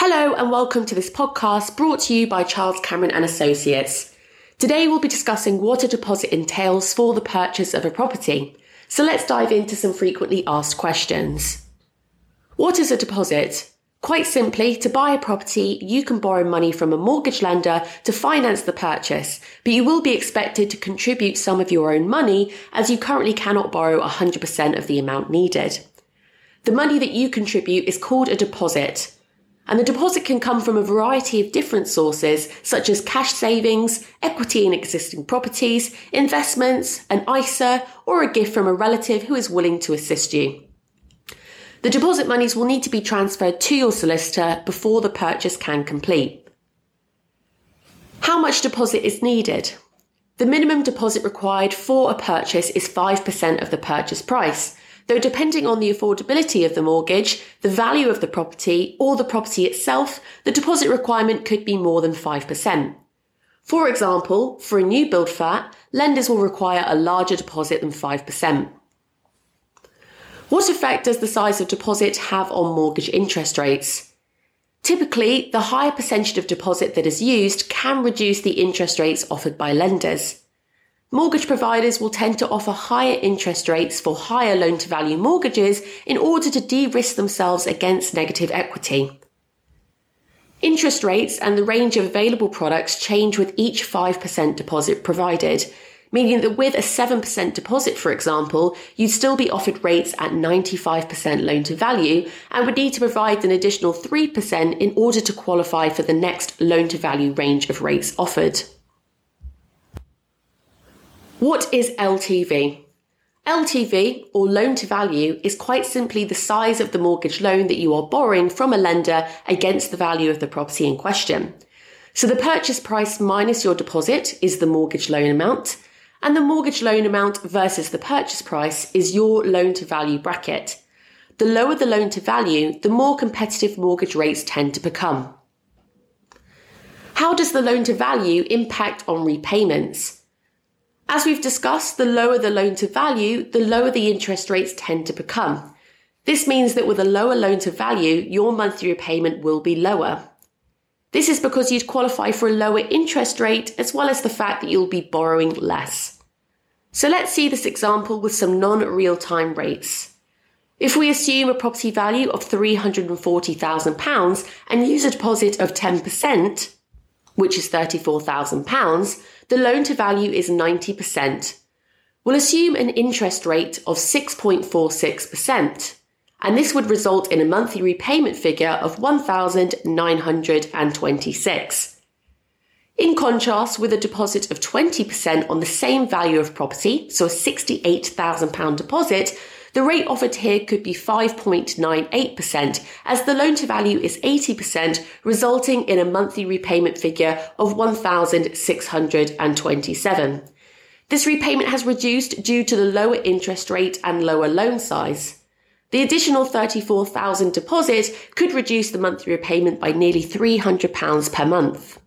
Hello and welcome to this podcast brought to you by Charles Cameron and Associates. Today we'll be discussing what a deposit entails for the purchase of a property. So let's dive into some frequently asked questions. What is a deposit? Quite simply, to buy a property, you can borrow money from a mortgage lender to finance the purchase, but you will be expected to contribute some of your own money as you currently cannot borrow 100% of the amount needed. The money that you contribute is called a deposit, and the deposit can come from a variety of different sources, such as cash savings, equity in existing properties, investments, an ISA, or a gift from a relative who is willing to assist you. The deposit monies will need to be transferred to your solicitor before the purchase can complete. How much deposit is needed? The minimum deposit required for a purchase is 5% of the purchase price, though depending on the affordability of the mortgage, the value of the property, or the property itself, the deposit requirement could be more than 5%. For example, for a new build flat, lenders will require a larger deposit than 5%. What effect does the size of deposit have on mortgage interest rates? Typically, the higher percentage of deposit that is used can reduce the interest rates offered by lenders. Mortgage providers will tend to offer higher interest rates for higher loan to value mortgages in order to de-risk themselves against negative equity. Interest rates and the range of available products change with each 5% deposit provided, meaning that with a 7% deposit, for example, you'd still be offered rates at 95% loan to value and would need to provide an additional 3% in order to qualify for the next loan to value range of rates offered. What is LTV? LTV, or loan to value, is quite simply the size of the mortgage loan that you are borrowing from a lender against the value of the property in question. So the purchase price minus your deposit is the mortgage loan amount, and the mortgage loan amount versus the purchase price is your loan to value bracket. The lower the loan to value, the more competitive mortgage rates tend to become. How does the loan to value impact on repayments? As we've discussed, the lower the loan to value, the lower the interest rates tend to become. This means that with a lower loan to value, your monthly repayment will be lower. This is because you'd qualify for a lower interest rate as well as the fact that you'll be borrowing less. So let's see this example with some non-real time rates. If we assume a property value of £340,000 and use a deposit of 10%, which is £34,000, the loan to value is 90%. We'll assume an interest rate of 6.46% and this would result in a monthly repayment figure of 1,926. In contrast, with a deposit of 20% on the same value of property, so a £68,000 deposit, the rate offered here could be 5.98% as the loan to value is 80%, resulting in a monthly repayment figure of 1,627. This repayment has reduced due to the lower interest rate and lower loan size. The additional 34,000 deposit could reduce the monthly repayment by nearly £300 per month.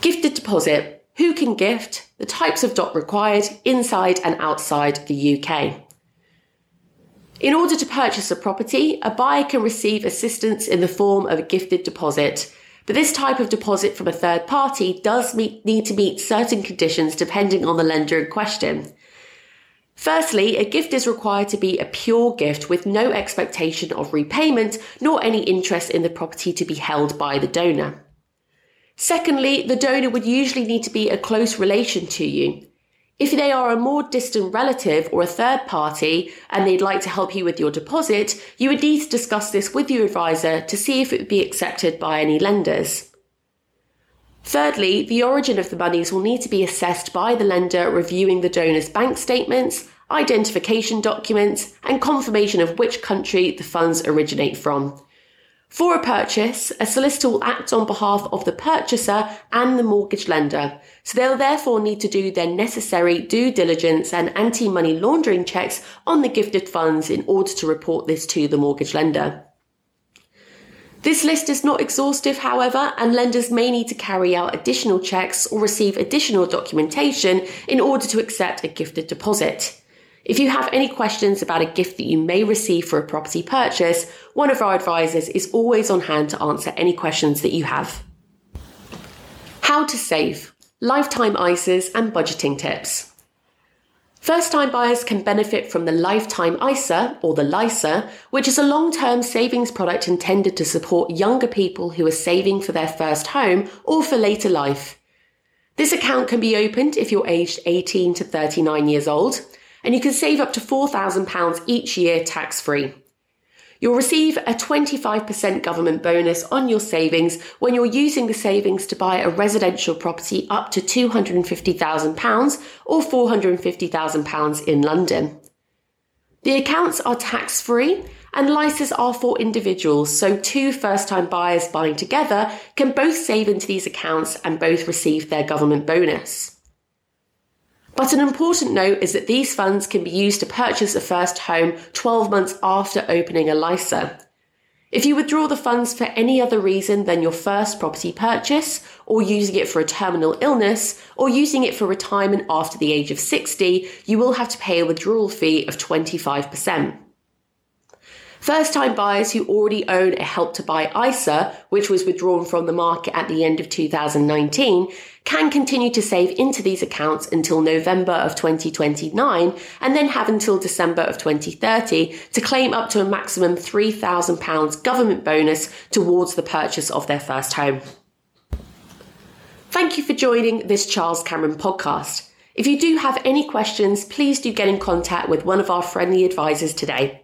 Gifted deposit. Who can gift? The types of dot required inside and outside the UK. In order to purchase a property, a buyer can receive assistance in the form of a gifted deposit. But this type of deposit from a third party does meet, need to meet certain conditions depending on the lender in question. Firstly, a gift is required to be a pure gift with no expectation of repayment nor any interest in the property to be held by the donor. Secondly, the donor would usually need to be a close relation to you. If they are a more distant relative or a third party and they'd like to help you with your deposit, you would need to discuss this with your advisor to see if it would be accepted by any lenders. Thirdly, the origin of the monies will need to be assessed by the lender reviewing the donor's bank statements, identification documents, and confirmation of which country the funds originate from. For a purchase, a solicitor will act on behalf of the purchaser and the mortgage lender, so they'll therefore need to do their necessary due diligence and anti-money laundering checks on the gifted funds in order to report this to the mortgage lender. This list is not exhaustive, however, and lenders may need to carry out additional checks or receive additional documentation in order to accept a gifted deposit. If you have any questions about a gift that you may receive for a property purchase, one of our advisors is always on hand to answer any questions that you have. How to save, lifetime ISAs and budgeting tips. First time buyers can benefit from the Lifetime ISA or the LISA, which is a long term savings product intended to support younger people who are saving for their first home or for later life. This account can be opened if you're aged 18 to 39 years old and you can save up to £4,000 each year tax free. You'll receive a 25% government bonus on your savings when you're using the savings to buy a residential property up to £250,000 or £450,000 in London. The accounts are tax free and LISAs are for individuals, so two first time buyers buying together can both save into these accounts and both receive their government bonus. But an important note is that these funds can be used to purchase a first home 12 months after opening a LISA. If you withdraw the funds for any other reason than your first property purchase, or using it for a terminal illness, or using it for retirement after the age of 60, you will have to pay a withdrawal fee of 25%. First time buyers who already own a Help to Buy ISA, which was withdrawn from the market at the end of 2019, can continue to save into these accounts until November of 2029 and then have until December of 2030 to claim up to a maximum £3,000 government bonus towards the purchase of their first home. Thank you for joining this Charles Cameron podcast. If you do have any questions, please do get in contact with one of our friendly advisors today.